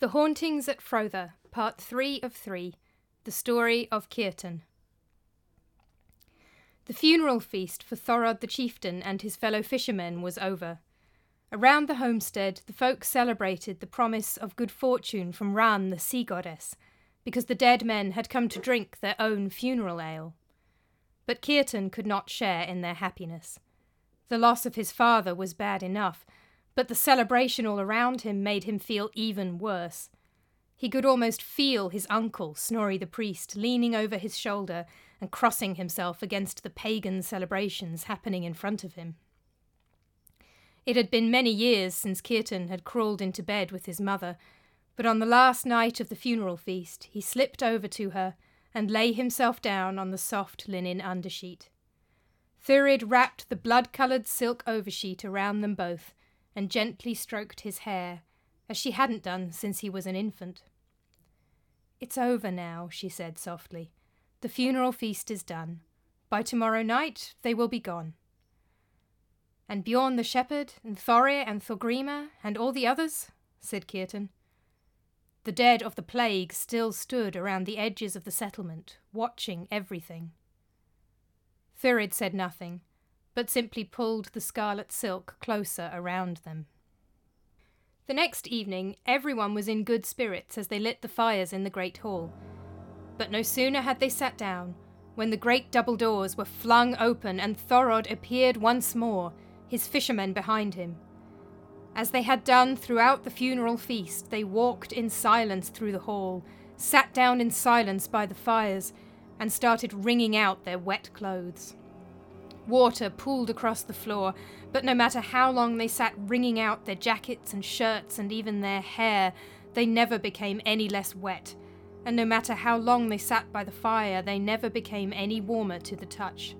The Hauntings at Frotha, Part 3 of 3 The Story of Kiartan. The funeral feast for Thorod the chieftain and his fellow fishermen was over. Around the homestead, the folk celebrated the promise of good fortune from Ran, the sea goddess, because the dead men had come to drink their own funeral ale. But Kiartan could not share in their happiness. The loss of his father was bad enough, but the celebration all around him made him feel even worse. He could almost feel his uncle, Snorri the priest, leaning over his shoulder and crossing himself against the pagan celebrations happening in front of him. It had been many years since Kiartan had crawled into bed with his mother, but on the last night of the funeral feast he slipped over to her and lay himself down on the soft linen undersheet. Thurid wrapped the blood coloured silk oversheet around them both and gently stroked his hair, as she hadn't done since he was an infant. It's over now, she said softly. The funeral feast is done. By tomorrow night they will be gone. And Bjorn the shepherd, and Thorir and Thorgrima, and all the others? said Kiartan. The dead of the plague still stood around the edges of the settlement, watching everything. Thurid said nothing, but simply pulled the scarlet silk closer around them. The next evening, everyone was in good spirits as they lit the fires in the great hall. But no sooner had they sat down, when the great double doors were flung open and Thorod appeared once more, his fishermen behind him. As they had done throughout the funeral feast, they walked in silence through the hall, sat down in silence by the fires, and started wringing out their wet clothes. Water pooled across the floor, but no matter how long they sat wringing out their jackets and shirts and even their hair, they never became any less wet, and no matter how long they sat by the fire, they never became any warmer to the touch.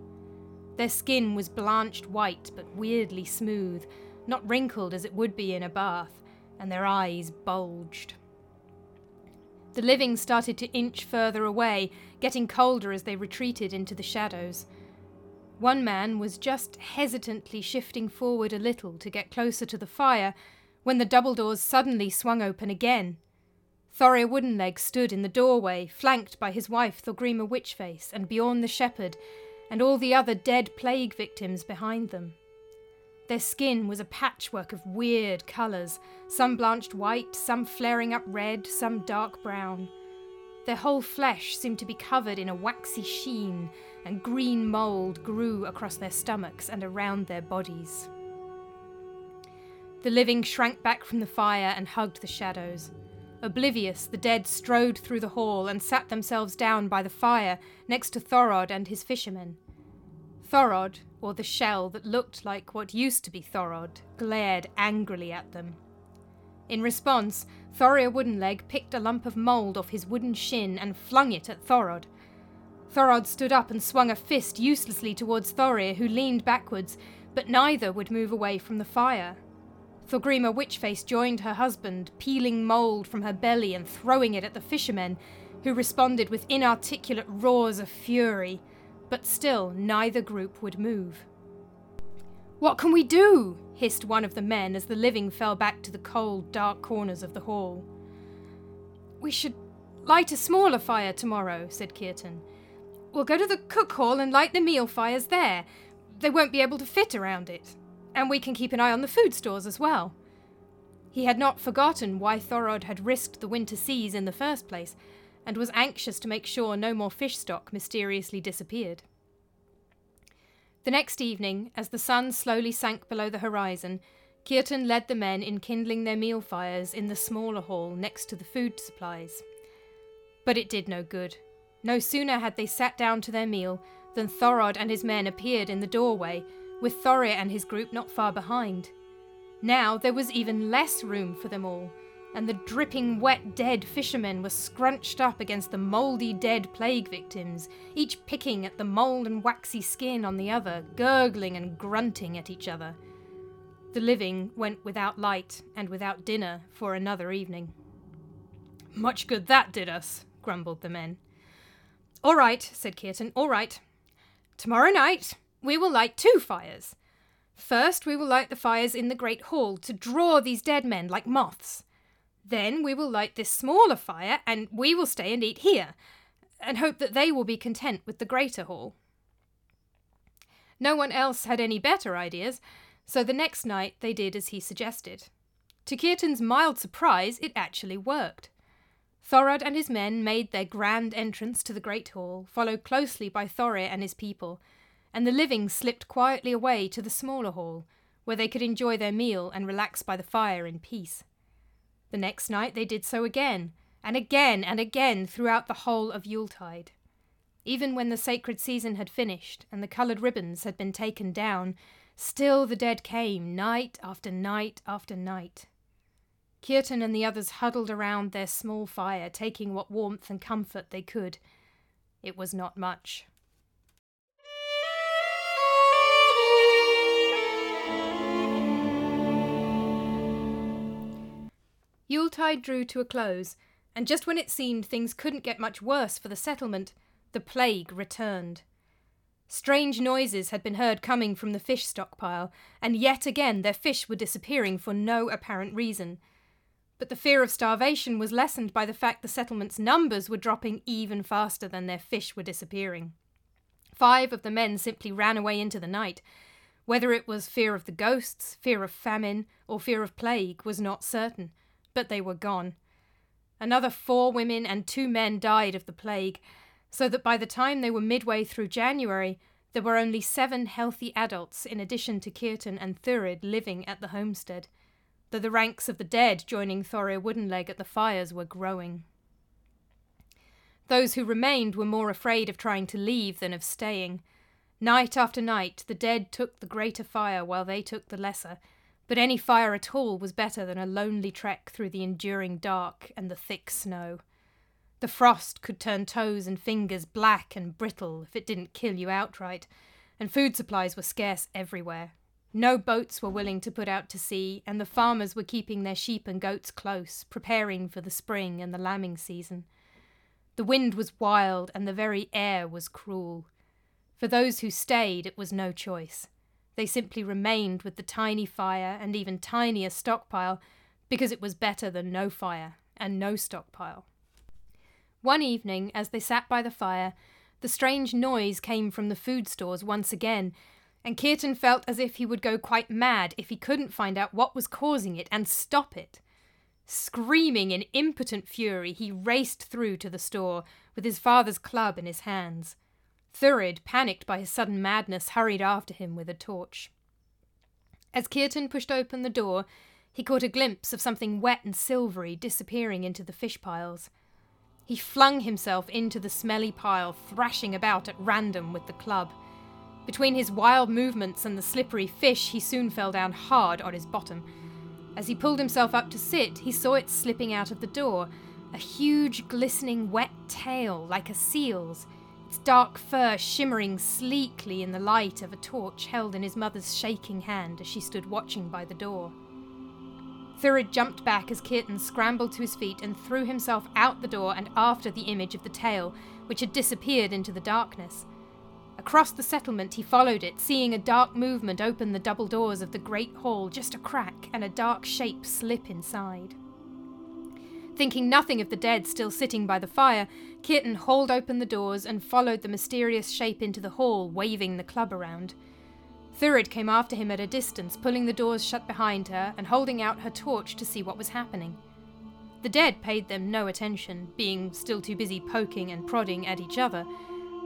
Their skin was blanched white but weirdly smooth, not wrinkled as it would be in a bath, and their eyes bulged. The living started to inch further away, getting colder as they retreated into the shadows. One man was just hesitantly shifting forward a little to get closer to the fire when the double doors suddenly swung open again. Thorir Woodenleg stood in the doorway, flanked by his wife Thorgrima Witchface and Bjorn the shepherd, and all the other dead plague victims behind them. Their skin was a patchwork of weird colours, some blanched white, some flaring up red, some dark brown. Their whole flesh seemed to be covered in a waxy sheen, and green mould grew across their stomachs and around their bodies. The living shrank back from the fire and hugged the shadows. Oblivious, the dead strode through the hall and sat themselves down by the fire next to Thorod and his fishermen. Thorod, or the shell that looked like what used to be Thorod, glared angrily at them. In response, Thorir Woodenleg picked a lump of mould off his wooden shin and flung it at Thorod. Thorod stood up and swung a fist uselessly towards Thorir, who leaned backwards, but neither would move away from the fire. Thorgrima Witchface joined her husband, peeling mould from her belly and throwing it at the fishermen, who responded with inarticulate roars of fury, but still neither group would move. What can we do? hissed one of the men as the living fell back to the cold, dark corners of the hall. We should light a smaller fire tomorrow, said Kiartan. We'll go to the cook hall and light the meal fires there. They won't be able to fit around it. And we can keep an eye on the food stores as well. He had not forgotten why Thorod had risked the winter seas in the first place, and was anxious to make sure no more fish stock mysteriously disappeared. The next evening, as the sun slowly sank below the horizon, Kiartan led the men in kindling their meal fires in the smaller hall next to the food supplies. But it did no good. No sooner had they sat down to their meal than Thorod and his men appeared in the doorway, with Thorir and his group not far behind. Now there was even less room for them all, and the dripping wet dead fishermen were scrunched up against the mouldy dead plague victims, each picking at the mould and waxy skin on the other, gurgling and grunting at each other. The living went without light and without dinner for another evening. Much good that did us, grumbled the men. All right, said Kiartan, all right. Tomorrow night we will light two fires. First, we will light the fires in the great hall to draw these dead men like moths. Then we will light this smaller fire, and we will stay and eat here, and hope that they will be content with the greater hall. No one else had any better ideas, so the next night they did as he suggested. To Kiartan's mild surprise, it actually worked. Thorod and his men made their grand entrance to the great hall, followed closely by Thorir and his people, and the living slipped quietly away to the smaller hall, where they could enjoy their meal and relax by the fire in peace. The next night they did so again, and again and again throughout the whole of Yuletide. Even when the sacred season had finished and the coloured ribbons had been taken down, still the dead came, night after night after night. Kiartan and the others huddled around their small fire, taking what warmth and comfort they could. It was not much. Yuletide drew to a close, and just when it seemed things couldn't get much worse for the settlement, the plague returned. Strange noises had been heard coming from the fish stockpile, and yet again their fish were disappearing for no apparent reason. But the fear of starvation was lessened by the fact the settlement's numbers were dropping even faster than their fish were disappearing. Five of the men simply ran away into the night. Whether it was fear of the ghosts, fear of famine, or fear of plague was not certain, but they were gone. Another four women and two men died of the plague, so that by the time they were midway through January, there were only seven healthy adults in addition to Kiartan and Thurid living at the homestead, though the ranks of the dead joining Thorir Woodenleg at the fires were growing. Those who remained were more afraid of trying to leave than of staying. Night after night, the dead took the greater fire while they took the lesser, but any fire at all was better than a lonely trek through the enduring dark and the thick snow. The frost could turn toes and fingers black and brittle if it didn't kill you outright, and food supplies were scarce everywhere. No boats were willing to put out to sea, and the farmers were keeping their sheep and goats close, preparing for the spring and the lambing season. The wind was wild, and the very air was cruel. For those who stayed, it was no choice. They simply remained with the tiny fire and even tinier stockpile because it was better than no fire and no stockpile. One evening, as they sat by the fire, the strange noise came from the food stores once again, and Kiartan felt as if he would go quite mad if he couldn't find out what was causing it and stop it. Screaming in impotent fury, he raced through to the store with his father's club in his hands. Thurid, panicked by his sudden madness, hurried after him with a torch. As Kiartan pushed open the door, he caught a glimpse of something wet and silvery disappearing into the fish piles. He flung himself into the smelly pile, thrashing about at random with the club. Between his wild movements and the slippery fish, he soon fell down hard on his bottom. As he pulled himself up to sit, he saw it slipping out of the door, a huge, glistening, wet tail like a seal's its dark fur shimmering sleekly in the light of a torch held in his mother's shaking hand as she stood watching by the door. Thurid jumped back as Kiartan scrambled to his feet and threw himself out the door and after the image of the tail, which had disappeared into the darkness. Across the settlement he followed it, seeing a dark movement open the double doors of the great hall just a crack and a dark shape slip inside. Thinking nothing of the dead still sitting by the fire, Kiartan hauled open the doors and followed the mysterious shape into the hall, waving the club around. Thurid came after him at a distance, pulling the doors shut behind her and holding out her torch to see what was happening. The dead paid them no attention, being still too busy poking and prodding at each other,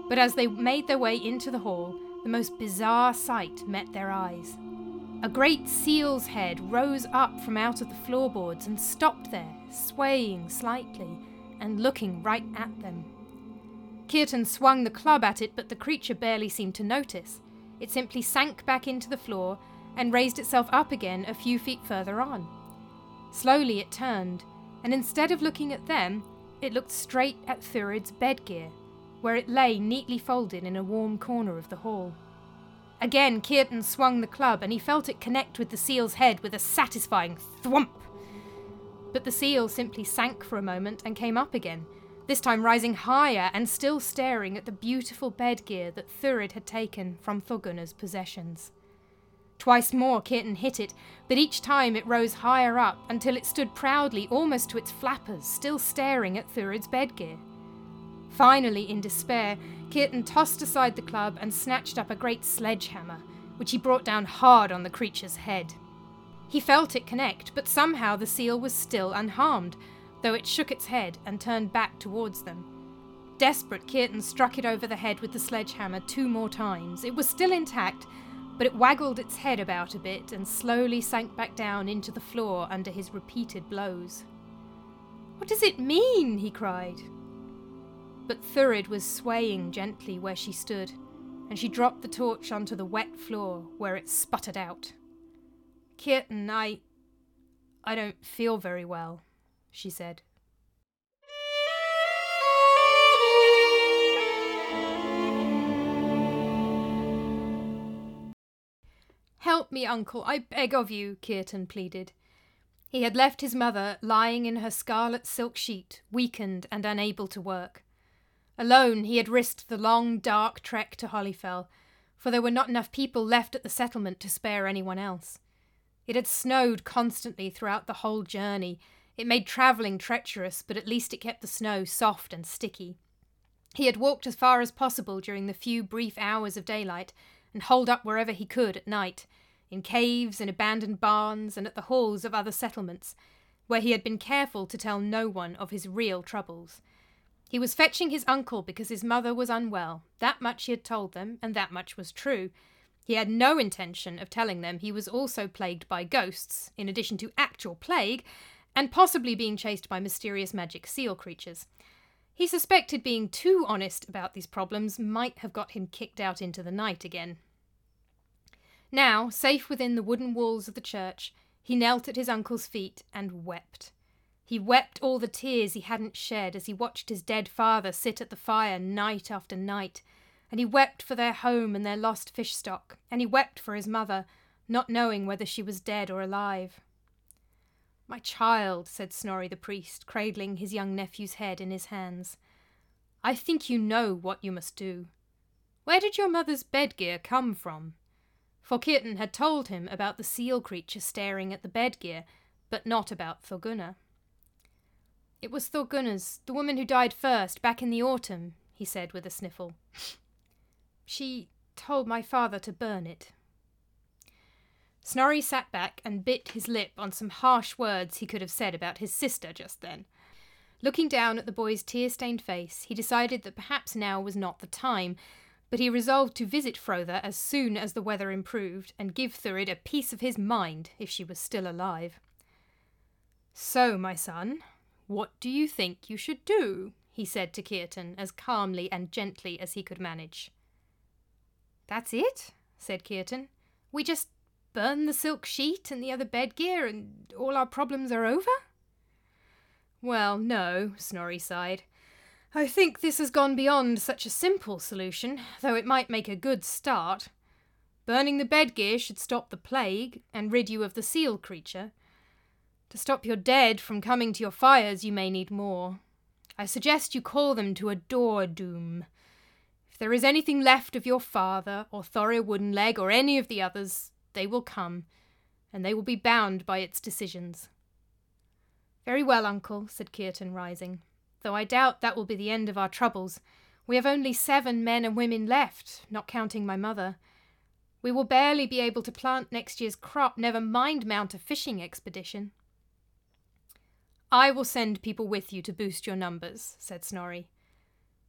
but as they made their way into the hall, the most bizarre sight met their eyes. A great seal's head rose up from out of the floorboards and stopped there, swaying slightly and looking right at them. Kiartan swung the club at it, but the creature barely seemed to notice. It simply sank back into the floor and raised itself up again a few feet further on. Slowly it turned, and instead of looking at them, it looked straight at Thurid's bed gear, where it lay neatly folded in a warm corner of the hall. Again, Kiartan swung the club, and he felt it connect with the seal's head with a satisfying thwump. But the seal simply sank for a moment and came up again, this time rising higher and still staring at the beautiful bed gear that Thurid had taken from Thorgunna's possessions. Twice more Kiartan hit it, but each time it rose higher up until it stood proudly almost to its flappers, still staring at Thurid's bedgear. Finally, in despair, Kiartan tossed aside the club and snatched up a great sledgehammer, which he brought down hard on the creature's head. He felt it connect, but somehow the seal was still unharmed, though it shook its head and turned back towards them. Desperate, Kiartan struck it over the head with the sledgehammer two more times. It was still intact, but it waggled its head about a bit and slowly sank back down into the floor under his repeated blows. What does it mean? he cried. But Thurid was swaying gently where she stood, and she dropped the torch onto the wet floor where it sputtered out. Kiartan, I. I don't feel very well, she said. Help me, uncle, I beg of you, Kiartan pleaded. He had left his mother lying in her scarlet silk sheet, weakened and unable to work. Alone, he had risked the long, dark trek to Helgafell, for there were not enough people left at the settlement to spare anyone else. It had snowed constantly throughout the whole journey. It made travelling treacherous, but at least it kept the snow soft and sticky. He had walked as far as possible during the few brief hours of daylight, and holed up wherever he could at night, in caves, in abandoned barns, and at the halls of other settlements, where he had been careful to tell no one of his real troubles. He was fetching his uncle because his mother was unwell. That much he had told them, and that much was true. He had no intention of telling them he was also plagued by ghosts, in addition to actual plague, and possibly being chased by mysterious magic seal creatures. He suspected being too honest about these problems might have got him kicked out into the night again. Now, safe within the wooden walls of the church, he knelt at his uncle's feet and wept. He wept all the tears he hadn't shed as he watched his dead father sit at the fire night after night, and he wept for their home and their lost fish stock, and he wept for his mother, not knowing whether she was dead or alive. My child, said Snorri the priest, cradling his young nephew's head in his hands, I think you know what you must do. Where did your mother's bedgear come from? For Kiartan had told him about the seal creature staring at the bedgear, but not about Thorgunna. It was Thorgunna's, the woman who died first, back in the autumn, he said with a sniffle. She told my father to burn it. Snorri sat back and bit his lip on some harsh words he could have said about his sister just then. Looking down at the boy's tear stained face, he decided that perhaps now was not the time, but he resolved to visit Frotha as soon as the weather improved and give Thurid a piece of his mind if she was still alive. So, my son, what do you think you should do? he said to Kiartan as calmly and gently as he could manage. That's it, said Kiartan. We just burn the silk sheet and the other bed gear and all our problems are over? Well, no, Snorri sighed. I think this has gone beyond such a simple solution, though it might make a good start. Burning the bed gear should stop the plague and rid you of the seal creature, to stop your dead from coming to your fires, you may need more. I suggest you call them to a door doom. If there is anything left of your father, or Thorir Woodenleg, or any of the others, they will come, and they will be bound by its decisions. Very well, uncle, said Kiartan, rising, though I doubt that will be the end of our troubles. We have only seven men and women left, not counting my mother. We will barely be able to plant next year's crop, never mind mount a fishing expedition. I will send people with you to boost your numbers, said Snorri.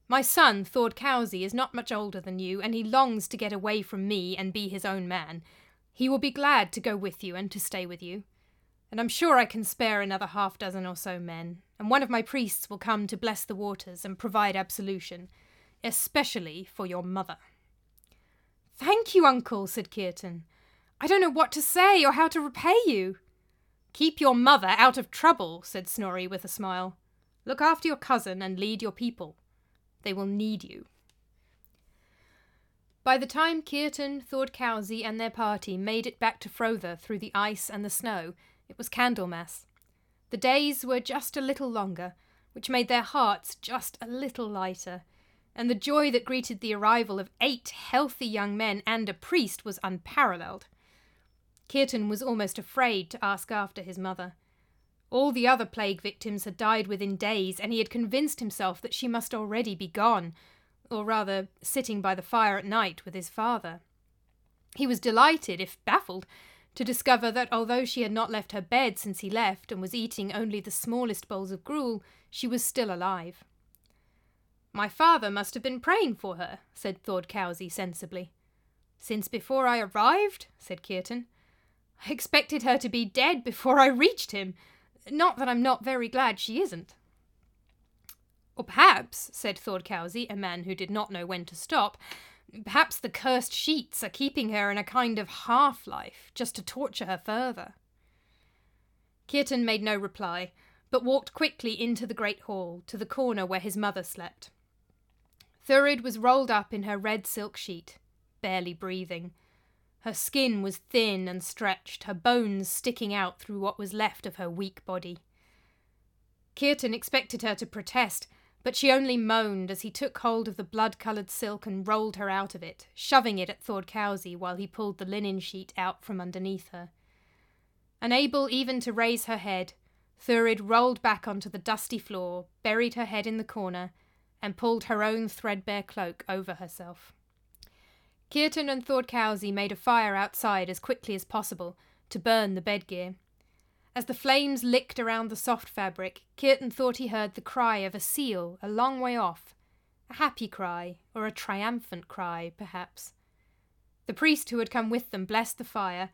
My son, Thord Kausi, is not much older than you, and he longs to get away from me and be his own man. He will be glad to go with you and to stay with you. And I'm sure I can spare another half dozen or so men, and one of my priests will come to bless the waters and provide absolution, especially for your mother. Thank you, uncle, said Kiartan. I don't know what to say or how to repay you. Keep your mother out of trouble, said Snorri with a smile. Look after your cousin and lead your people. They will need you. By the time Kiartan, Thord Kausi, and their party made it back to Frotha through the ice and the snow, it was Candlemas. The days were just a little longer, which made their hearts just a little lighter, and the joy that greeted the arrival of eight healthy young men and a priest was unparalleled. Kiartan was almost afraid to ask after his mother. All the other plague victims had died within days, and he had convinced himself that she must already be gone, or rather, sitting by the fire at night with his father. He was delighted, if baffled, to discover that although she had not left her bed since he left and was eating only the smallest bowls of gruel, she was still alive. My father must have been praying for her, said Thordkausi sensibly. Since before I arrived, said Kiartan. I expected her to be dead before I reached him. Not that I'm not very glad she isn't. Or perhaps, said Thordkausi, a man who did not know when to stop, perhaps the cursed sheets are keeping her in a kind of half life, just to torture her further. Kiartan made no reply, but walked quickly into the great hall, to the corner where his mother slept. Thurid was rolled up in her red silk sheet, barely breathing. Her skin was thin and stretched, her bones sticking out through what was left of her weak body. Kiartan expected her to protest, but she only moaned as he took hold of the blood coloured silk and rolled her out of it, shoving it at Thordkausi while he pulled the linen sheet out from underneath her. Unable even to raise her head, Thurid rolled back onto the dusty floor, buried her head in the corner, and pulled her own threadbare cloak over herself. Kiartan and Thordkausi made a fire outside as quickly as possible to burn the bedgear. As the flames licked around the soft fabric, Kiartan thought he heard the cry of a seal a long way off. A happy cry, or a triumphant cry, perhaps. The priest who had come with them blessed the fire,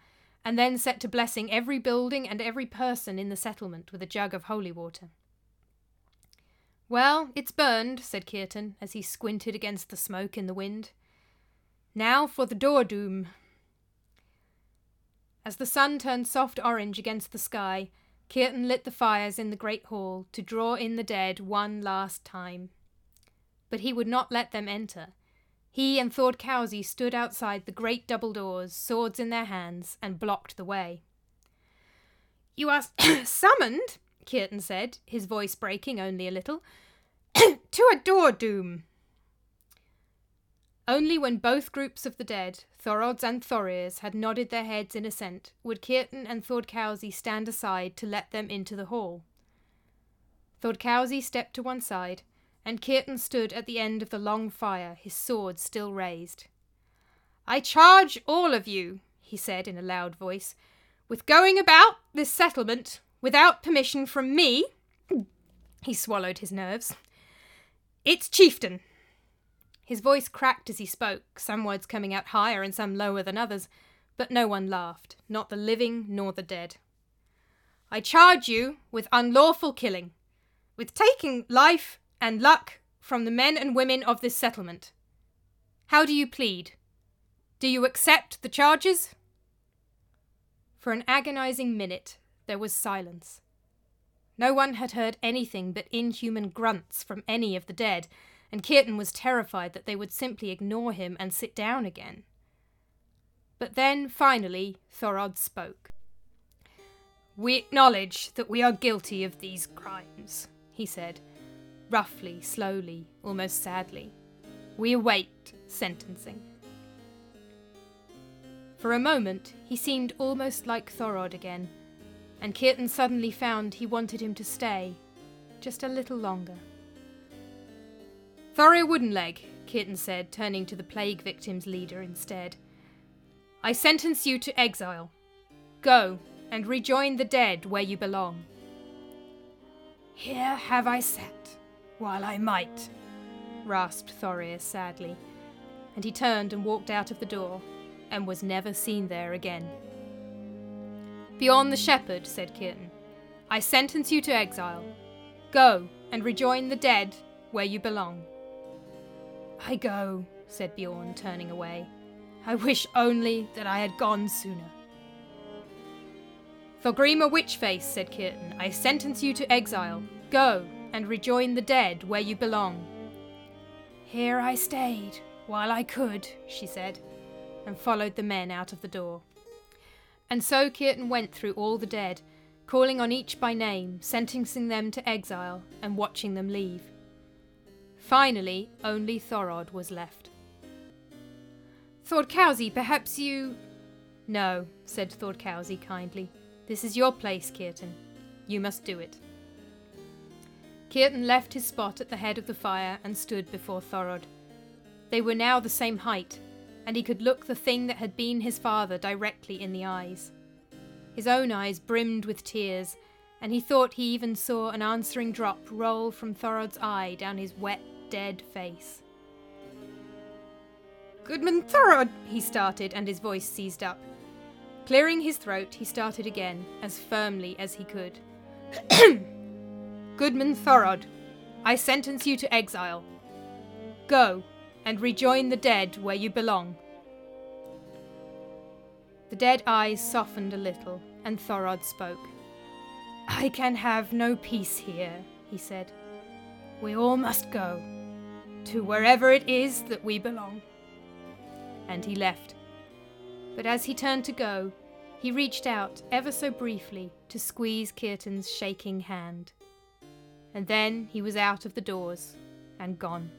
and then set to blessing every building and every person in the settlement with a jug of holy water. Well, it's burned, said Kiartan as he squinted against the smoke in the wind. Now for the door doom. As the sun turned soft orange against the sky, Kiartan lit the fires in the great hall to draw in the dead one last time. But he would not let them enter. He and Thordkausi stood outside the great double doors, swords in their hands, and blocked the way. You are summoned, Kiartan said, his voice breaking only a little, to a door doom. Only when both groups of the dead, Thorods and Thorir, had nodded their heads in assent, would Kiartan and Thordkausi stand aside to let them into the hall. Thordkausi stepped to one side, and Kiartan stood at the end of the long fire, his sword still raised. I charge all of you, he said in a loud voice, with going about this settlement without permission from me. he swallowed his nerves. It's chieftain. His voice cracked as he spoke, some words coming out higher and some lower than others, but no one laughed, not the living nor the dead. I charge you with unlawful killing, with taking life and luck from the men and women of this settlement. How do you plead? Do you accept the charges? For an agonizing minute there was silence. No one had heard anything but inhuman grunts from any of the dead, and Kiartan was terrified that they would simply ignore him and sit down again. But then, finally, Thorod spoke. We acknowledge that we are guilty of these crimes, he said, roughly, slowly, almost sadly. We await sentencing. For a moment, he seemed almost like Thorod again, and Kiartan suddenly found he wanted him to stay just a little longer. Thorir Woodenleg, Kiartan said, turning to the plague victims' leader instead. I sentence you to exile. Go and rejoin the dead where you belong. Here have I sat, while I might, rasped Thorir sadly, and he turned and walked out of the door, and was never seen there again. Bjorn the shepherd, said Kiartan, I sentence you to exile. Go and rejoin the dead where you belong. I go, said Bjorn, turning away. I wish only that I had gone sooner. Thorgrima Witchface, said Kiartan, I sentence you to exile. Go and rejoin the dead where you belong. Here I stayed, while I could, she said, and followed the men out of the door. And so Kiartan went through all the dead, calling on each by name, sentencing them to exile, and watching them leave. Finally, only Thorod was left. Thordkausi, perhaps you. No, said Thordkausi kindly. This is your place, Kiartan. You must do it. Kiartan left his spot at the head of the fire and stood before Thorod. They were now the same height, and he could look the thing that had been his father directly in the eyes. His own eyes brimmed with tears, and he thought he even saw an answering drop roll from Thorod's eye down his wet, dead face. Goodman Thorod, he started, and his voice seized up. Clearing his throat, he started again, as firmly as he could. Goodman Thorod, I sentence you to exile. Go, and rejoin the dead where you belong. The dead eyes softened a little, and Thorod spoke. I can have no peace here, he said. We all must go, to wherever it is that we belong. And he left. But as he turned to go, he reached out ever so briefly to squeeze Kiartan's shaking hand. And then he was out of the doors and gone.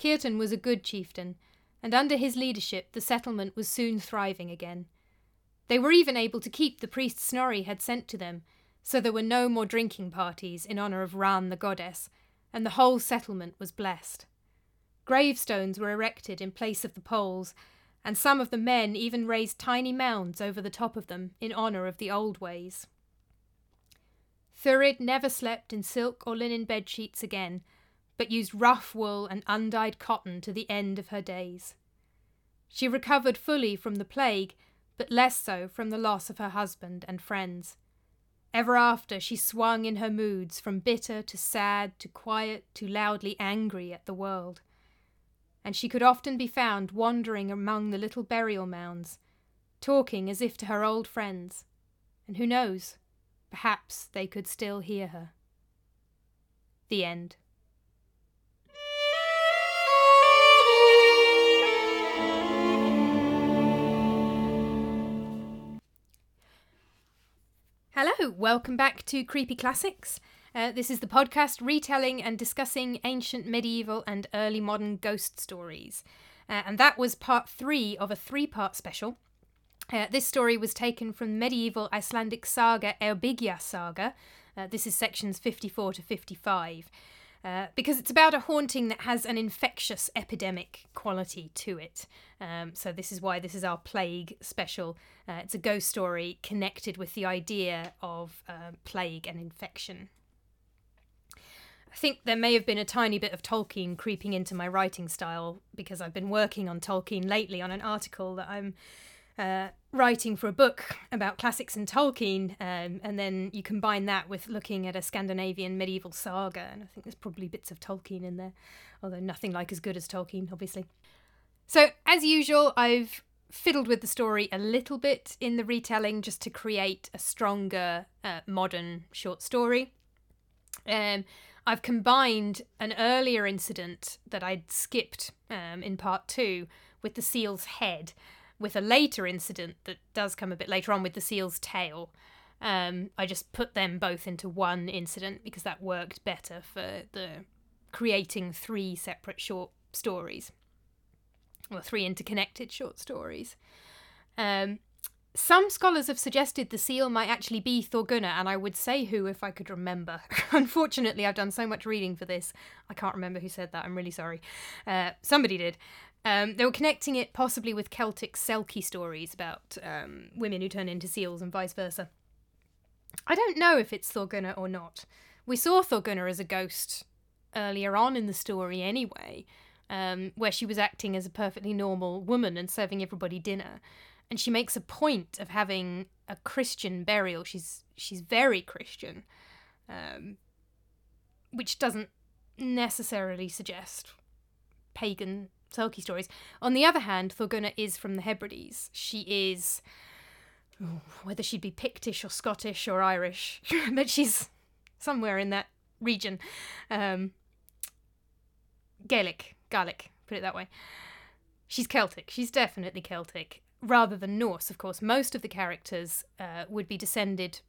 Kiartan was a good chieftain, and under his leadership the settlement was soon thriving again. They were even able to keep the priest Snorri had sent to them, so there were no more drinking parties in honour of Ran the goddess, and the whole settlement was blessed. Gravestones were erected in place of the poles, and some of the men even raised tiny mounds over the top of them in honour of the old ways. Thurid never slept in silk or linen bed sheets again, but used rough wool and undyed cotton to the end of her days. She recovered fully from the plague, but less so from the loss of her husband and friends. Ever after she swung in her moods from bitter to sad to quiet to loudly angry at the world. And she could often be found wandering among the little burial mounds, talking as if to her old friends, and who knows, perhaps they could still hear her. The end. Hello, welcome back to Creepy Classics. Uh, this is the podcast retelling and discussing ancient, medieval, and early modern ghost stories. Uh, and that was part three of a three part special. Uh, this story was taken from the medieval Icelandic saga Eyrbyggja saga. Uh, this is sections 54 to 55. Uh, because it's about a haunting that has an infectious epidemic quality to it. Um, so, this is why this is our plague special. Uh, it's a ghost story connected with the idea of uh, plague and infection. I think there may have been a tiny bit of Tolkien creeping into my writing style because I've been working on Tolkien lately on an article that I'm uh, writing for a book about classics and Tolkien, um, and then you combine that with looking at a Scandinavian medieval saga, and I think there's probably bits of Tolkien in there, although nothing like as good as Tolkien, obviously. So, as usual, I've fiddled with the story a little bit in the retelling just to create a stronger uh, modern short story. Um, I've combined an earlier incident that I'd skipped um, in part two with the seal's head with a later incident that does come a bit later on with the seal's tail. Um, I just put them both into one incident because that worked better for the creating three separate short stories, or three interconnected short stories. Um, some scholars have suggested the seal might actually be Thorgunna, and I would say who if I could remember. Unfortunately, I've done so much reading for this, I can't remember who said that. I'm really sorry. Uh, somebody did. Um, they were connecting it possibly with Celtic Selkie stories about um, women who turn into seals and vice versa. I don't know if it's Thorgunna or not. We saw Thorgunna as a ghost earlier on in the story anyway, um, where she was acting as a perfectly normal woman and serving everybody dinner. And she makes a point of having a Christian burial. She's she's very Christian, um, which doesn't necessarily suggest pagan Selkie stories. On the other hand, Thorgunna is from the Hebrides. She is, whether she'd be Pictish or Scottish or Irish, but she's somewhere in that region. Um, Gaelic, Gaelic, put it that way. She's Celtic. She's definitely Celtic. rather than Norse, of course. Most of the characters uh, would be descended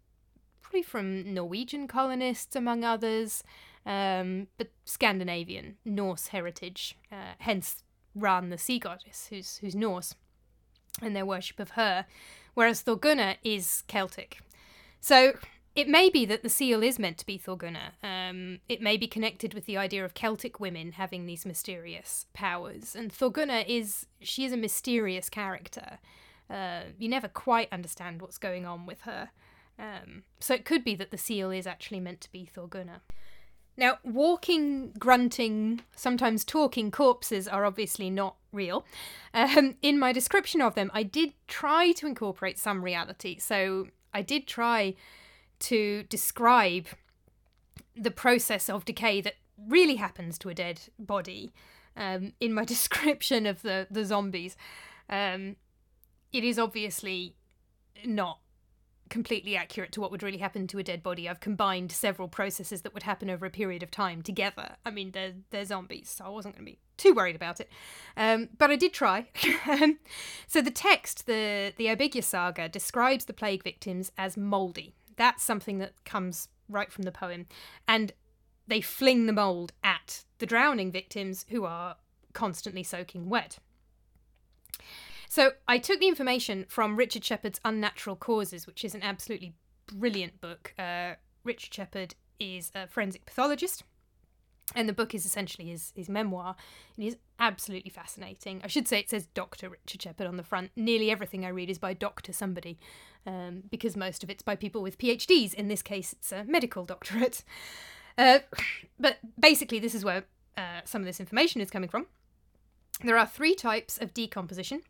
probably from Norwegian colonists, among others, um, but Scandinavian, Norse heritage, uh, hence Ran, the sea goddess, who's, who's Norse, and their worship of her, whereas Thorgunna is Celtic. So it may be that the seal is meant to be Thorgunna. Um, it may be connected with the idea of Celtic women having these mysterious powers. And Thorgunna is she is a mysterious character. Uh, you never quite understand what's going on with her. Um, so it could be that the seal is actually meant to be Thorgunna. Now, walking, grunting, sometimes talking corpses are obviously not real. Um, in my description of them, I did try to incorporate some reality. So I did try to describe the process of decay that really happens to a dead body um, in my description of the, the zombies. Um, it is obviously not completely accurate to what would really happen to a dead body. I've combined several processes that would happen over a period of time together. I mean, they're, they're zombies, so I wasn't going to be too worried about it. Um, but I did try. so the text, the, the Eyrbyggja saga, describes the plague victims as mouldy. That's something that comes right from the poem. And they fling the mould at the drowning victims who are constantly soaking wet. So I took the information from Richard Shepherd's Unnatural Causes, which is an absolutely brilliant book. Uh, Richard Shepherd is a forensic pathologist. And the book is essentially his, his memoir. It is absolutely fascinating. I should say it says Dr. Richard Shepherd on the front. Nearly everything I read is by Dr. somebody um, because most of it's by people with PhDs. In this case, it's a medical doctorate. Uh, but basically, this is where uh, some of this information is coming from. There are three types of decomposition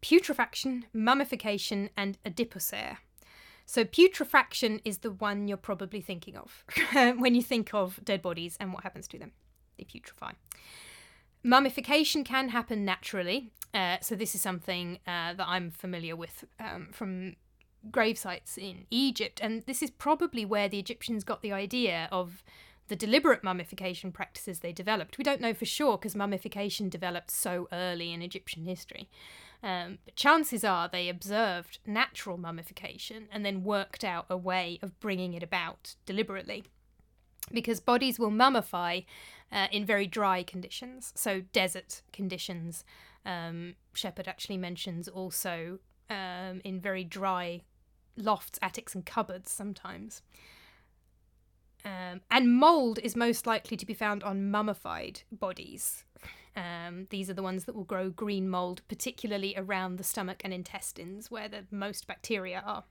putrefaction, mummification, and adipocere. So, putrefaction is the one you're probably thinking of when you think of dead bodies and what happens to them. They putrefy. Mummification can happen naturally. Uh, so, this is something uh, that I'm familiar with um, from grave sites in Egypt, and this is probably where the Egyptians got the idea of the deliberate mummification practices they developed. We don't know for sure because mummification developed so early in Egyptian history. Um, but chances are they observed natural mummification and then worked out a way of bringing it about deliberately. Because bodies will mummify uh, in very dry conditions, so desert conditions. Um, Shepherd actually mentions also um, in very dry lofts, attics, and cupboards sometimes. Um, and mold is most likely to be found on mummified bodies. Um, these are the ones that will grow green mold, particularly around the stomach and intestines, where the most bacteria are.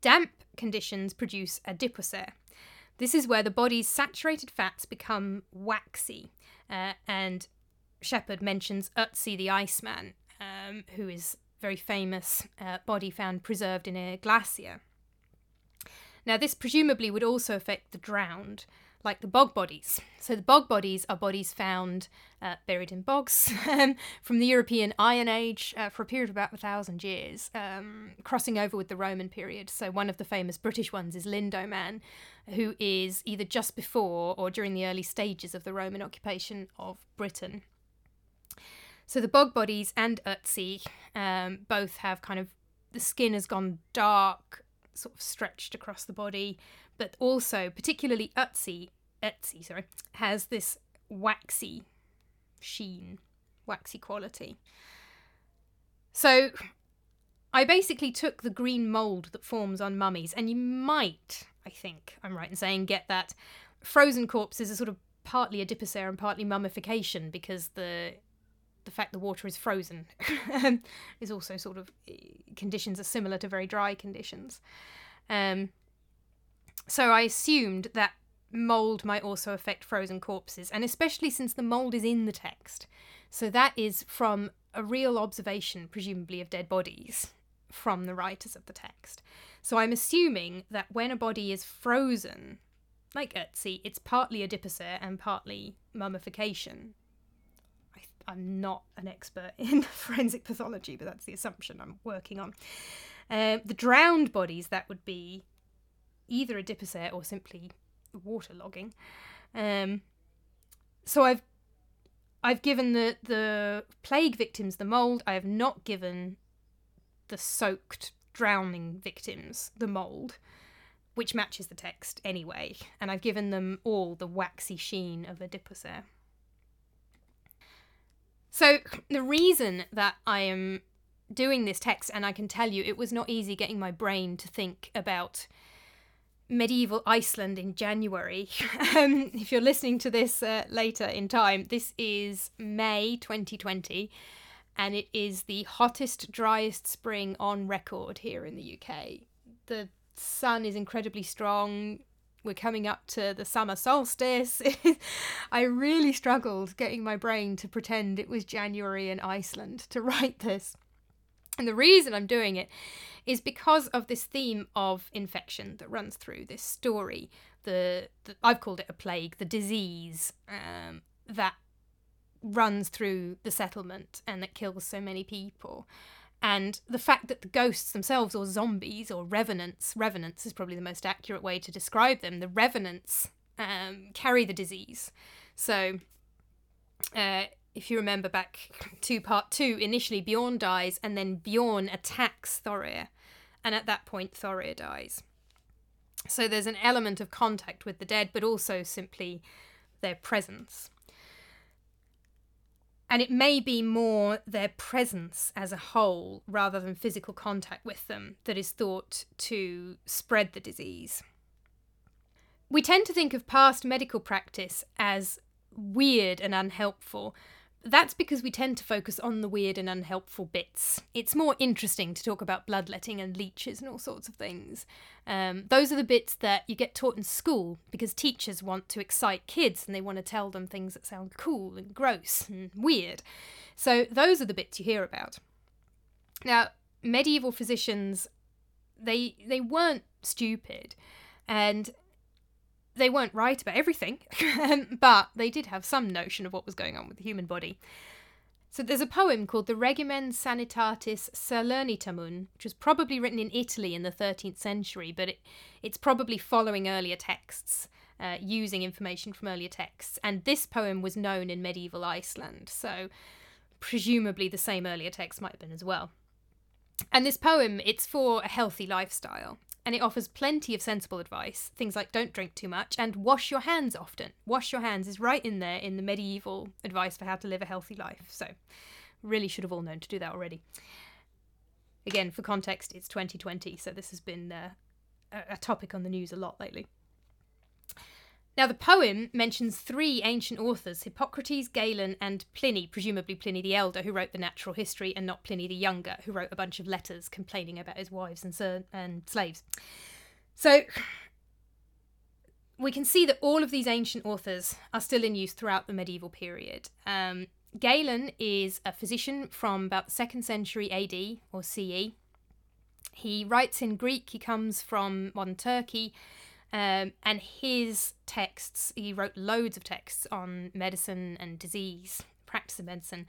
Damp conditions produce adipocere. This is where the body's saturated fats become waxy, uh, and Shepherd mentions Ötzi the Iceman, um, who is very famous uh, body found preserved in a glacier. Now, this presumably would also affect the drowned, like the bog bodies. So, the bog bodies are bodies found uh, buried in bogs um, from the European Iron Age uh, for a period of about a thousand years, um, crossing over with the Roman period. So, one of the famous British ones is Lindow Man, who is either just before or during the early stages of the Roman occupation of Britain. So the bog bodies and Ötzi um, both have kind of the skin has gone dark, sort of stretched across the body, but also particularly Ötzi, Ötzi, sorry, has this waxy sheen, waxy quality. So I basically took the green mold that forms on mummies, and you might, I think I'm right in saying, get that frozen corpses are sort of partly adipocere and partly mummification because the the fact the water is frozen is also sort of eh, conditions are similar to very dry conditions. Um, so I assumed that mold might also affect frozen corpses, and especially since the mold is in the text. So that is from a real observation, presumably of dead bodies, from the writers of the text. So I'm assuming that when a body is frozen, like Ötzi, it's partly adipocere and partly mummification, I'm not an expert in forensic pathology, but that's the assumption I'm working on. Uh, the drowned bodies, that would be either adipocere or simply waterlogging. Um, so I've I've given the the plague victims the mold. I have not given the soaked drowning victims the mold, which matches the text anyway. And I've given them all the waxy sheen of Adipocere. So the reason that I am doing this text, and I can tell you, it was not easy getting my brain to think about medieval Iceland in January. um, if you're listening to this uh, later in time, this is May 2020, and it is the hottest, driest spring on record here in the UK. The sun is incredibly strong. We're coming up to the summer solstice. I really struggled getting my brain to pretend it was January in Iceland to write this. And the reason I'm doing it is because of this theme of infection that runs through this story. The, the I've called it a plague, the disease um, that runs through the settlement and that kills so many people. And the fact that the ghosts themselves, or zombies, or revenants, revenants is probably the most accurate way to describe them, the revenants um, carry the disease. So uh, if you remember back to part two, initially Bjorn dies and then Bjorn attacks Thorir, and at that point Thorir dies. So there's an element of contact with the dead, but also simply their presence. And it may be more their presence as a whole rather than physical contact with them that is thought to spread the disease. We tend to think of past medical practice as weird and unhelpful, that's because we tend to focus on the weird and unhelpful bits. It's more interesting to talk about bloodletting and leeches and all sorts of things. Um, those are the bits that you get taught in school because teachers want to excite kids and they want to tell them things that sound cool and gross and weird. So those are the bits you hear about. Now, medieval physicians, they they weren't stupid, and they weren't right about everything, um, but they did have some notion of what was going on with the human body. So there's a poem called the Regimen Sanitatis Salernitanum, which was probably written in Italy in the 13th century, but it, it's probably following earlier texts, uh, using information from earlier texts. And this poem was known in medieval Iceland, so presumably the same earlier text might have been as well. And this poem, it's for a healthy lifestyle and it offers plenty of sensible advice. Things like don't drink too much and wash your hands often. Wash your hands is right in there in the medieval advice for how to live a healthy life. So, really should have all known to do that already. Again, for context, it's 2020, so this has been uh, a topic on the news a lot lately. Now, the poem mentions three ancient authors Hippocrates, Galen, and Pliny, presumably Pliny the Elder, who wrote the natural history, and not Pliny the Younger, who wrote a bunch of letters complaining about his wives and, ser- and slaves. So, we can see that all of these ancient authors are still in use throughout the medieval period. Um, Galen is a physician from about the second century AD or CE. He writes in Greek, he comes from modern Turkey um, and his texts, he wrote loads of texts on medicine and disease, practice of medicine.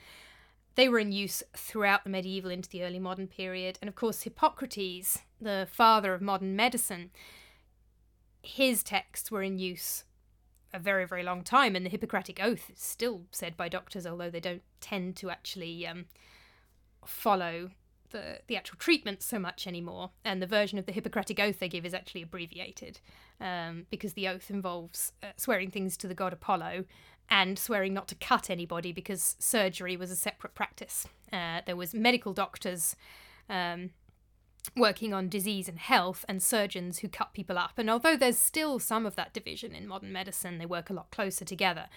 They were in use throughout the medieval into the early modern period. And of course, Hippocrates, the father of modern medicine, his texts were in use a very, very long time. And the Hippocratic Oath is still said by doctors, although they don't tend to actually um, follow the, the actual treatment so much anymore, and the version of the Hippocratic Oath they give is actually abbreviated um, because the oath involves uh, swearing things to the god Apollo and swearing not to cut anybody because surgery was a separate practice. Uh, there was medical doctors um, working on disease and health and surgeons who cut people up. And although there's still some of that division in modern medicine, they work a lot closer together.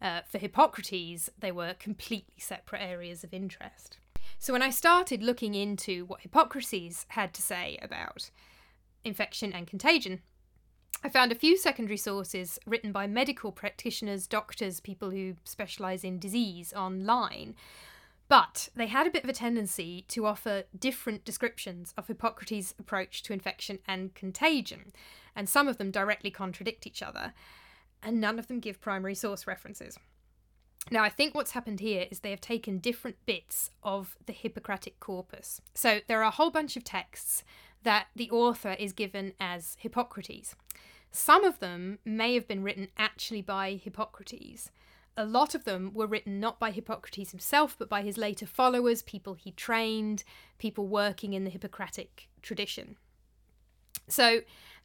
Uh, for Hippocrates, they were completely separate areas of interest. So when I started looking into what Hippocrates had to say about infection and contagion, I found a few secondary sources written by medical practitioners, doctors, people who specialise in disease online. But they had a bit of a tendency to offer different descriptions of Hippocrates' approach to infection and contagion, and some of them directly contradict each other, and none of them give primary source references. Now, I think what's happened here is they have taken different bits of the Hippocratic corpus. So there are a whole bunch of texts that the author is given as Hippocrates. Some of them may have been written actually by Hippocrates. A lot of them were written not by Hippocrates himself, but by his later followers, people he trained, people working in the Hippocratic tradition. So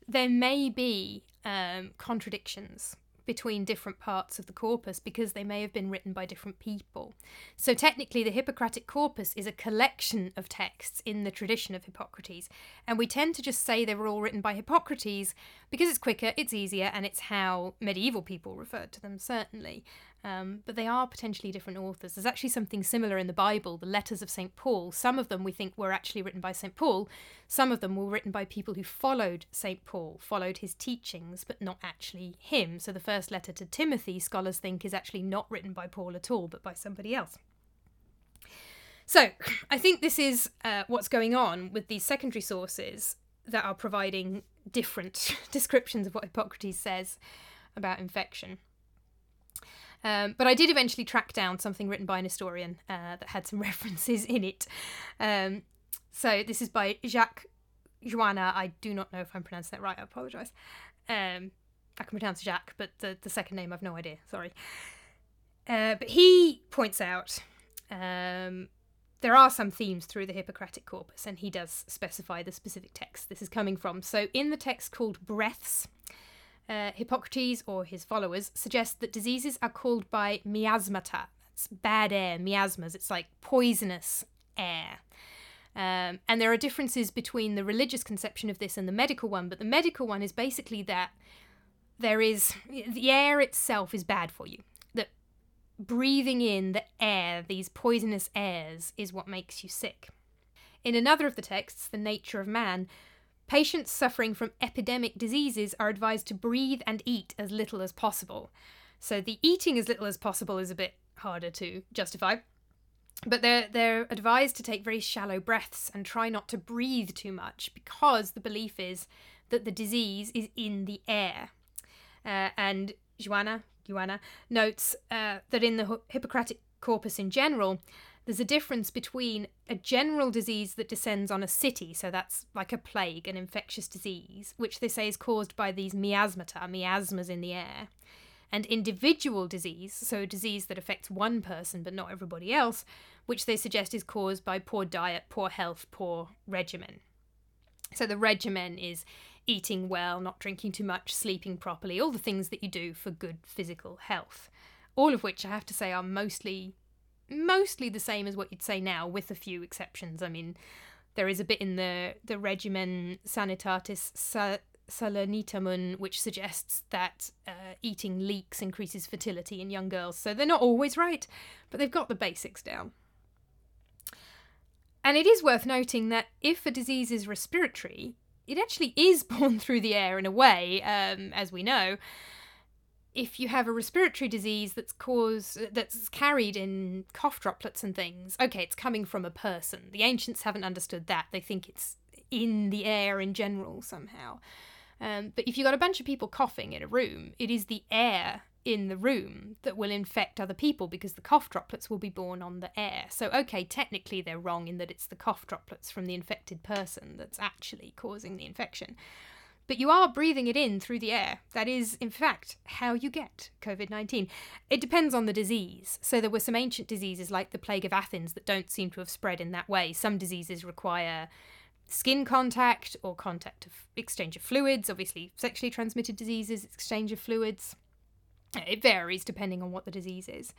there may be um, contradictions between different parts of the corpus because they may have been written by different people. So, technically, the Hippocratic corpus is a collection of texts in the tradition of Hippocrates, and we tend to just say they were all written by Hippocrates because it's quicker, it's easier, and it's how medieval people referred to them, certainly. Um, but they are potentially different authors. There's actually something similar in the Bible, the letters of St. Paul. Some of them we think were actually written by St. Paul, some of them were written by people who followed St. Paul, followed his teachings, but not actually him. So the first letter to Timothy, scholars think, is actually not written by Paul at all, but by somebody else. So I think this is uh, what's going on with these secondary sources that are providing different descriptions of what Hippocrates says about infection. Um, but I did eventually track down something written by an historian uh, that had some references in it. Um, so this is by Jacques Jouanna. I do not know if I'm pronouncing that right. I apologise. Um, I can pronounce Jacques, but the, the second name I've no idea. Sorry. Uh, but he points out um, there are some themes through the Hippocratic corpus, and he does specify the specific text this is coming from. So in the text called Breaths, uh, Hippocrates or his followers suggest that diseases are called by miasmata. It's bad air, miasmas. It's like poisonous air. Um, and there are differences between the religious conception of this and the medical one, but the medical one is basically that there is the air itself is bad for you. That breathing in the air, these poisonous airs, is what makes you sick. In another of the texts, The Nature of Man, Patients suffering from epidemic diseases are advised to breathe and eat as little as possible. So the eating as little as possible is a bit harder to justify. But they're they're advised to take very shallow breaths and try not to breathe too much because the belief is that the disease is in the air. Uh, and Jouanna, Jouanna notes uh, that in the Hippocratic corpus in general, there's a difference between a general disease that descends on a city, so that's like a plague, an infectious disease, which they say is caused by these miasmata, miasmas in the air, and individual disease, so a disease that affects one person but not everybody else, which they suggest is caused by poor diet, poor health, poor regimen. So the regimen is eating well, not drinking too much, sleeping properly, all the things that you do for good physical health. All of which I have to say are mostly mostly the same as what you'd say now, with a few exceptions. I mean, there is a bit in the the regimen Sanitatis Sa- Salernitanum which suggests that uh, eating leeks increases fertility in young girls. So they're not always right, but they've got the basics down. And it is worth noting that if a disease is respiratory, it actually is borne through the air in a way, um, as we know if you have a respiratory disease that's caused that's carried in cough droplets and things okay it's coming from a person. The ancients haven't understood that. They think it's in the air in general somehow. Um, but if you've got a bunch of people coughing in a room it is the air in the room that will infect other people because the cough droplets will be borne on the air. So, okay, technically they're wrong in that it's the cough droplets from the infected person that's actually causing the infection but you are breathing it in through the air. That is, in fact, how you get COVID 19. It depends on the disease. So, there were some ancient diseases like the Plague of Athens that don't seem to have spread in that way. Some diseases require skin contact or contact of exchange of fluids, obviously, sexually transmitted diseases, exchange of fluids. It varies depending on what the disease is.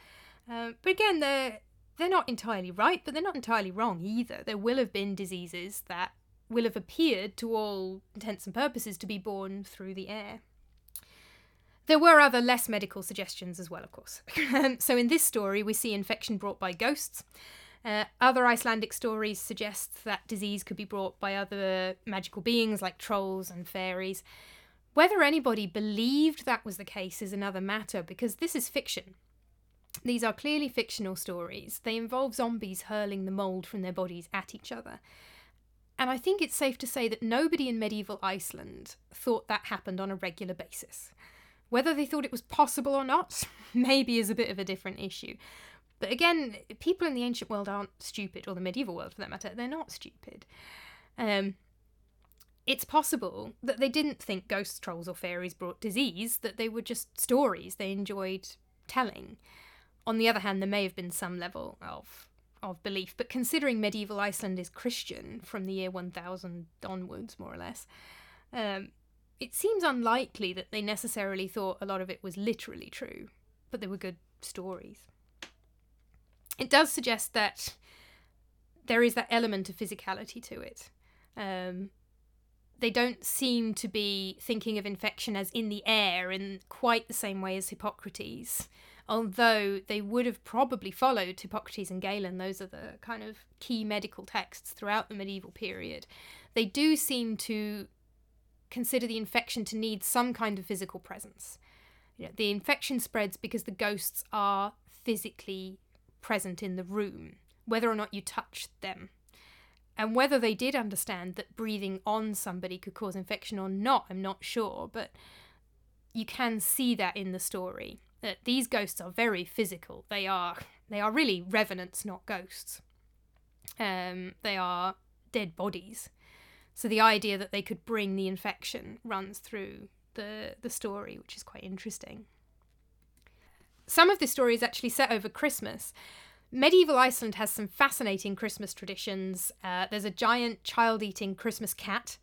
Uh, but again, they're, they're not entirely right, but they're not entirely wrong either. There will have been diseases that will have appeared, to all intents and purposes, to be borne through the air. There were other less medical suggestions as well, of course. so, in this story, we see infection brought by ghosts. Uh, other Icelandic stories suggest that disease could be brought by other magical beings like trolls and fairies. Whether anybody believed that was the case is another matter because this is fiction. These are clearly fictional stories. They involve zombies hurling the mould from their bodies at each other. And I think it's safe to say that nobody in medieval Iceland thought that happened on a regular basis. Whether they thought it was possible or not, maybe is a bit of a different issue. But again, people in the ancient world aren't stupid, or the medieval world for that matter, they're not stupid. Um, it's possible that they didn't think ghosts, trolls, or fairies brought disease, that they were just stories they enjoyed telling. On the other hand, there may have been some level of of belief, but considering medieval Iceland is Christian from the year 1000 onwards, more or less, um, it seems unlikely that they necessarily thought a lot of it was literally true, but they were good stories. It does suggest that there is that element of physicality to it. Um, they don't seem to be thinking of infection as in the air in quite the same way as Hippocrates, although they would have probably followed Hippocrates and Galen. Those are the kind of key medical texts throughout the medieval period. They do seem to consider the infection to need some kind of physical presence. You know, the infection spreads because the ghosts are physically present in the room, whether or not you touch them. And whether they did understand that breathing on somebody could cause infection or not, I'm not sure, but you can see that in the story. That these ghosts are very physical. They are they are really revenants, not ghosts. Um, they are dead bodies. So the idea that they could bring the infection runs through the the story, which is quite interesting. Some of this story is actually set over Christmas. Medieval Iceland has some fascinating Christmas traditions. Uh, there's a giant child eating Christmas cat,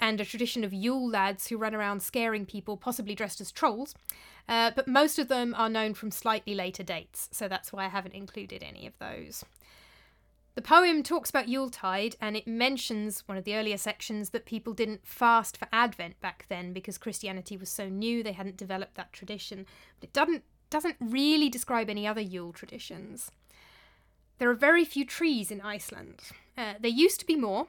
and a tradition of Yule lads who run around scaring people, possibly dressed as trolls. Uh, but most of them are known from slightly later dates, so that's why I haven't included any of those. The poem talks about Yuletide and it mentions one of the earlier sections that people didn't fast for Advent back then because Christianity was so new they hadn't developed that tradition. But it doesn't doesn't really describe any other Yule traditions. There are very few trees in Iceland. Uh, there used to be more.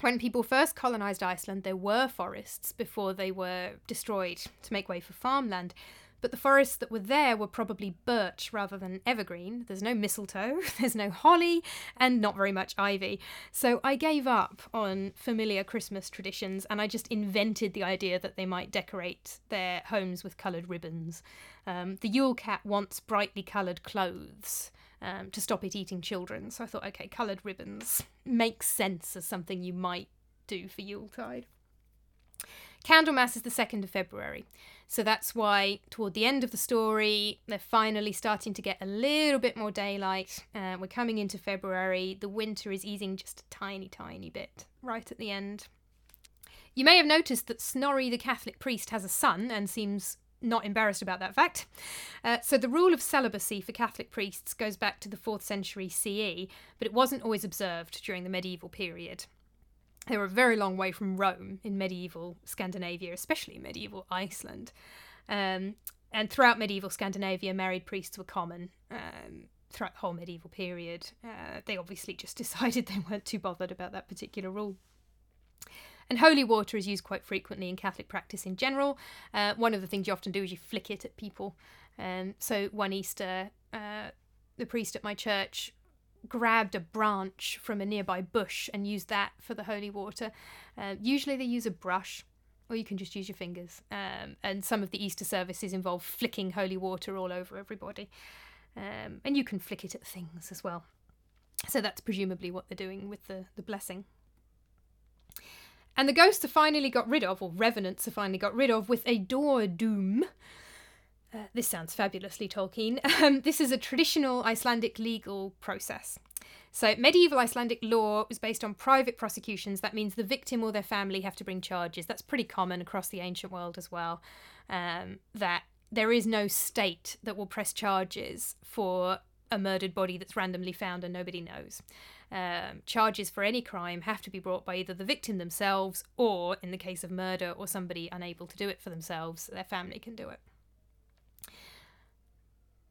When people first colonised Iceland, there were forests before they were destroyed to make way for farmland but the forests that were there were probably birch rather than evergreen. There's no mistletoe, there's no holly, and not very much ivy. So I gave up on familiar Christmas traditions and I just invented the idea that they might decorate their homes with coloured ribbons. Um, the Yule cat wants brightly coloured clothes. Um, to stop it eating children. So I thought, okay, coloured ribbons makes sense as something you might do for Yuletide. Candlemas is the 2nd of February. So that's why, toward the end of the story, they're finally starting to get a little bit more daylight. Uh, we're coming into February. The winter is easing just a tiny, tiny bit right at the end. You may have noticed that Snorri the Catholic priest has a son and seems not embarrassed about that fact. Uh, so, the rule of celibacy for Catholic priests goes back to the 4th century CE, but it wasn't always observed during the medieval period. They were a very long way from Rome in medieval Scandinavia, especially medieval Iceland. Um, and throughout medieval Scandinavia, married priests were common um, throughout the whole medieval period. Uh, they obviously just decided they weren't too bothered about that particular rule. And holy water is used quite frequently in Catholic practice in general. Uh, one of the things you often do is you flick it at people. Um, so one Easter, uh, the priest at my church grabbed a branch from a nearby bush and used that for the holy water. Uh, usually they use a brush, or you can just use your fingers. Um, and some of the Easter services involve flicking holy water all over everybody. Um, and you can flick it at things as well. So that's presumably what they're doing with the, the blessing. And the ghosts are finally got rid of, or revenants are finally got rid of, with a door doom, uh, this sounds fabulously Tolkien. Um, this is a traditional Icelandic legal process. So, medieval Icelandic law was based on private prosecutions. That means the victim or their family have to bring charges. That's pretty common across the ancient world as well. Um, that there is no state that will press charges for a murdered body that's randomly found and nobody knows. Um, charges for any crime have to be brought by either the victim themselves or, in the case of murder or somebody unable to do it for themselves, their family can do it.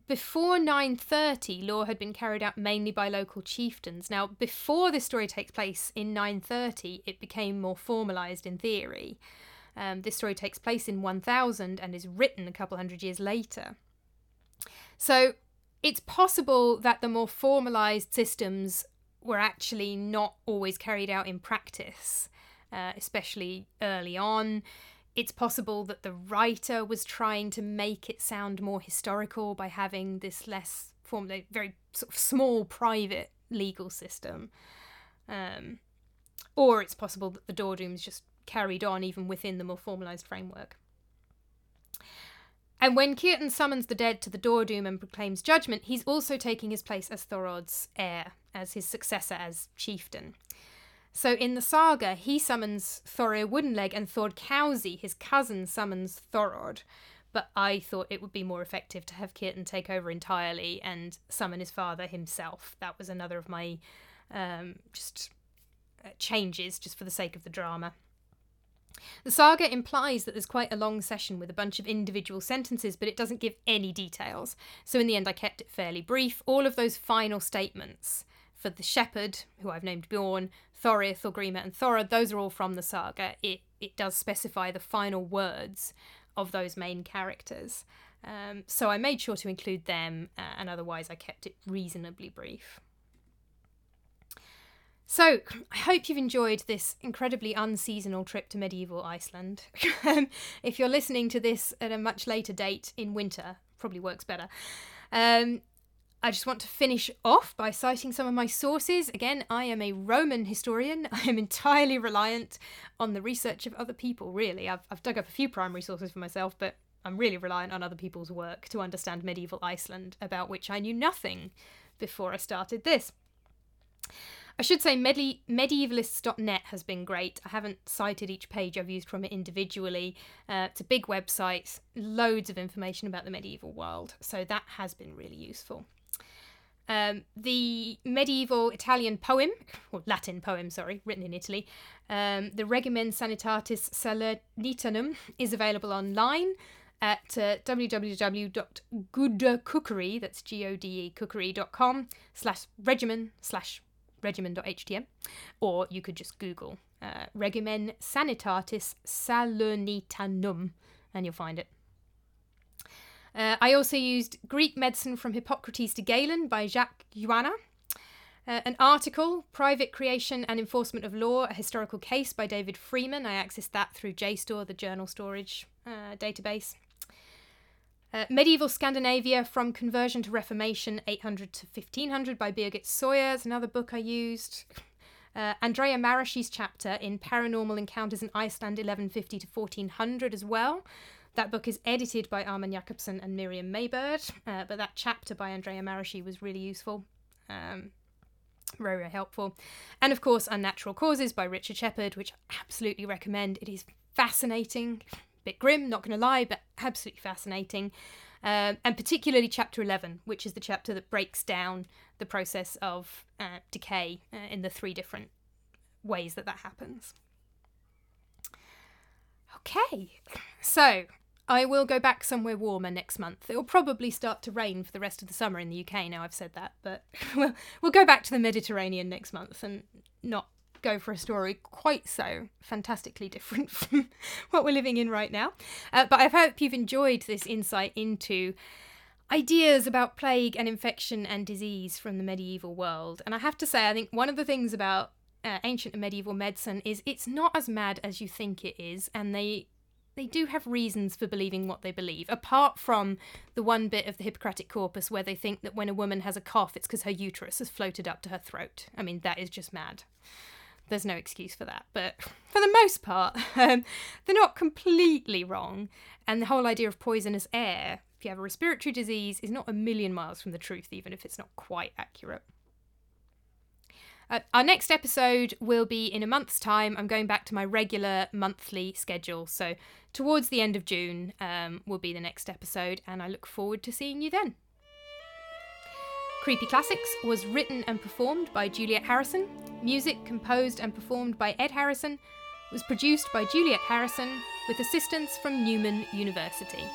Before 930, law had been carried out mainly by local chieftains. Now, before this story takes place in 930, it became more formalised in theory. Um, this story takes place in 1000 and is written a couple hundred years later. So, it's possible that the more formalised systems were actually not always carried out in practice, uh, especially early on. It's possible that the writer was trying to make it sound more historical by having this less form, very sort of small private legal system. Um, or it's possible that the Door Dooms just carried on even within the more formalised framework. And when Kiartan summons the dead to the Door-Doom and proclaims judgment, he's also taking his place as Thorod's heir, as his successor as chieftain. So in the saga, he summons Thorir Woodenleg and Thord Kausi, his cousin, summons Thorod. But I thought it would be more effective to have Kiartan take over entirely and summon his father himself. That was another of my um, just uh, changes, just for the sake of the drama. The saga implies that there's quite a long session with a bunch of individual sentences, but it doesn't give any details. So in the end, I kept it fairly brief. All of those final statements for the shepherd, who I've named Bjorn, Thorir, Thorgrima, and Thorod, those are all from the saga. It it does specify the final words of those main characters. Um, so I made sure to include them, uh, and otherwise I kept it reasonably brief. So, I hope you've enjoyed this incredibly unseasonal trip to medieval Iceland. Um, if you're listening to this at a much later date in winter, probably works better. Um, I just want to finish off by citing some of my sources. Again, I am a Roman historian. I am entirely reliant on the research of other people, really. I've, I've dug up a few primary sources for myself, but I'm really reliant on other people's work to understand medieval Iceland, about which I knew nothing before I started this. I should say medi- medievalists.net has been great. I haven't cited each page I've used from it individually. Uh, it's a big website, loads of information about the medieval world, so that has been really useful. Um, the medieval Italian poem, or Latin poem, sorry, written in Italy, um, the Regimen Sanitatis Salernitanum, is available online at uh, www.godecookery, that's G-O-D-E cookery.com, slash regimen slash regimen.htm, or you could just Google uh, Regimen Sanitatis Salernitanum and you'll find it. Uh, I also used Greek Medicine from Hippocrates to Galen by Jacques Jouanna. Uh, an article, Private Creation and Enforcement of Law, a historical case by David Friedman. I accessed that through JSTOR, the journal storage uh, database. Uh, Medieval Scandinavia from Conversion to Reformation 800 to 1500 by Birgit Sawyer is another book I used. Uh, Andrea Maraschi's chapter in Paranormal Encounters in Iceland 1150 to 1400 as well. That book is edited by Ármann Jakobsson and Miriam Mayburd, uh, but that chapter by Andrea Maraschi was really useful. Um, very, very helpful. And of course, Unnatural Causes by Richard Shepherd, which I absolutely recommend. It is fascinating bit grim, not going to lie, but absolutely fascinating. Uh, and particularly chapter 11, which is the chapter that breaks down the process of uh, decay uh, in the three different ways that that happens. Okay, so I will go back somewhere warmer next month. It will probably start to rain for the rest of the summer in the UK now I've said that, but we'll, we'll go back to the Mediterranean next month and not go for a story quite so fantastically different from what we're living in right now. Uh, but I hope you've enjoyed this insight into ideas about plague and infection and disease from the medieval world. And I have to say, I think one of the things about uh, ancient and medieval medicine is it's not as mad as you think it is, and they they do have reasons for believing what they believe, apart from the one bit of the Hippocratic corpus where they think that when a woman has a cough, it's because her uterus has floated up to her throat. I mean, that is just mad there's no excuse for that. But for the most part, um, they're not completely wrong. And the whole idea of poisonous air, if you have a respiratory disease, is not a million miles from the truth, even if it's not quite accurate. Uh, our next episode will be in a month's time. I'm going back to my regular monthly schedule. So, towards the end of June um, will be the next episode, and I look forward to seeing you then. Creepy Classics was written and performed by Juliet Harrison. Music composed and performed by Ed Harrison. Was produced by Juliet Harrison with assistance from Newman University.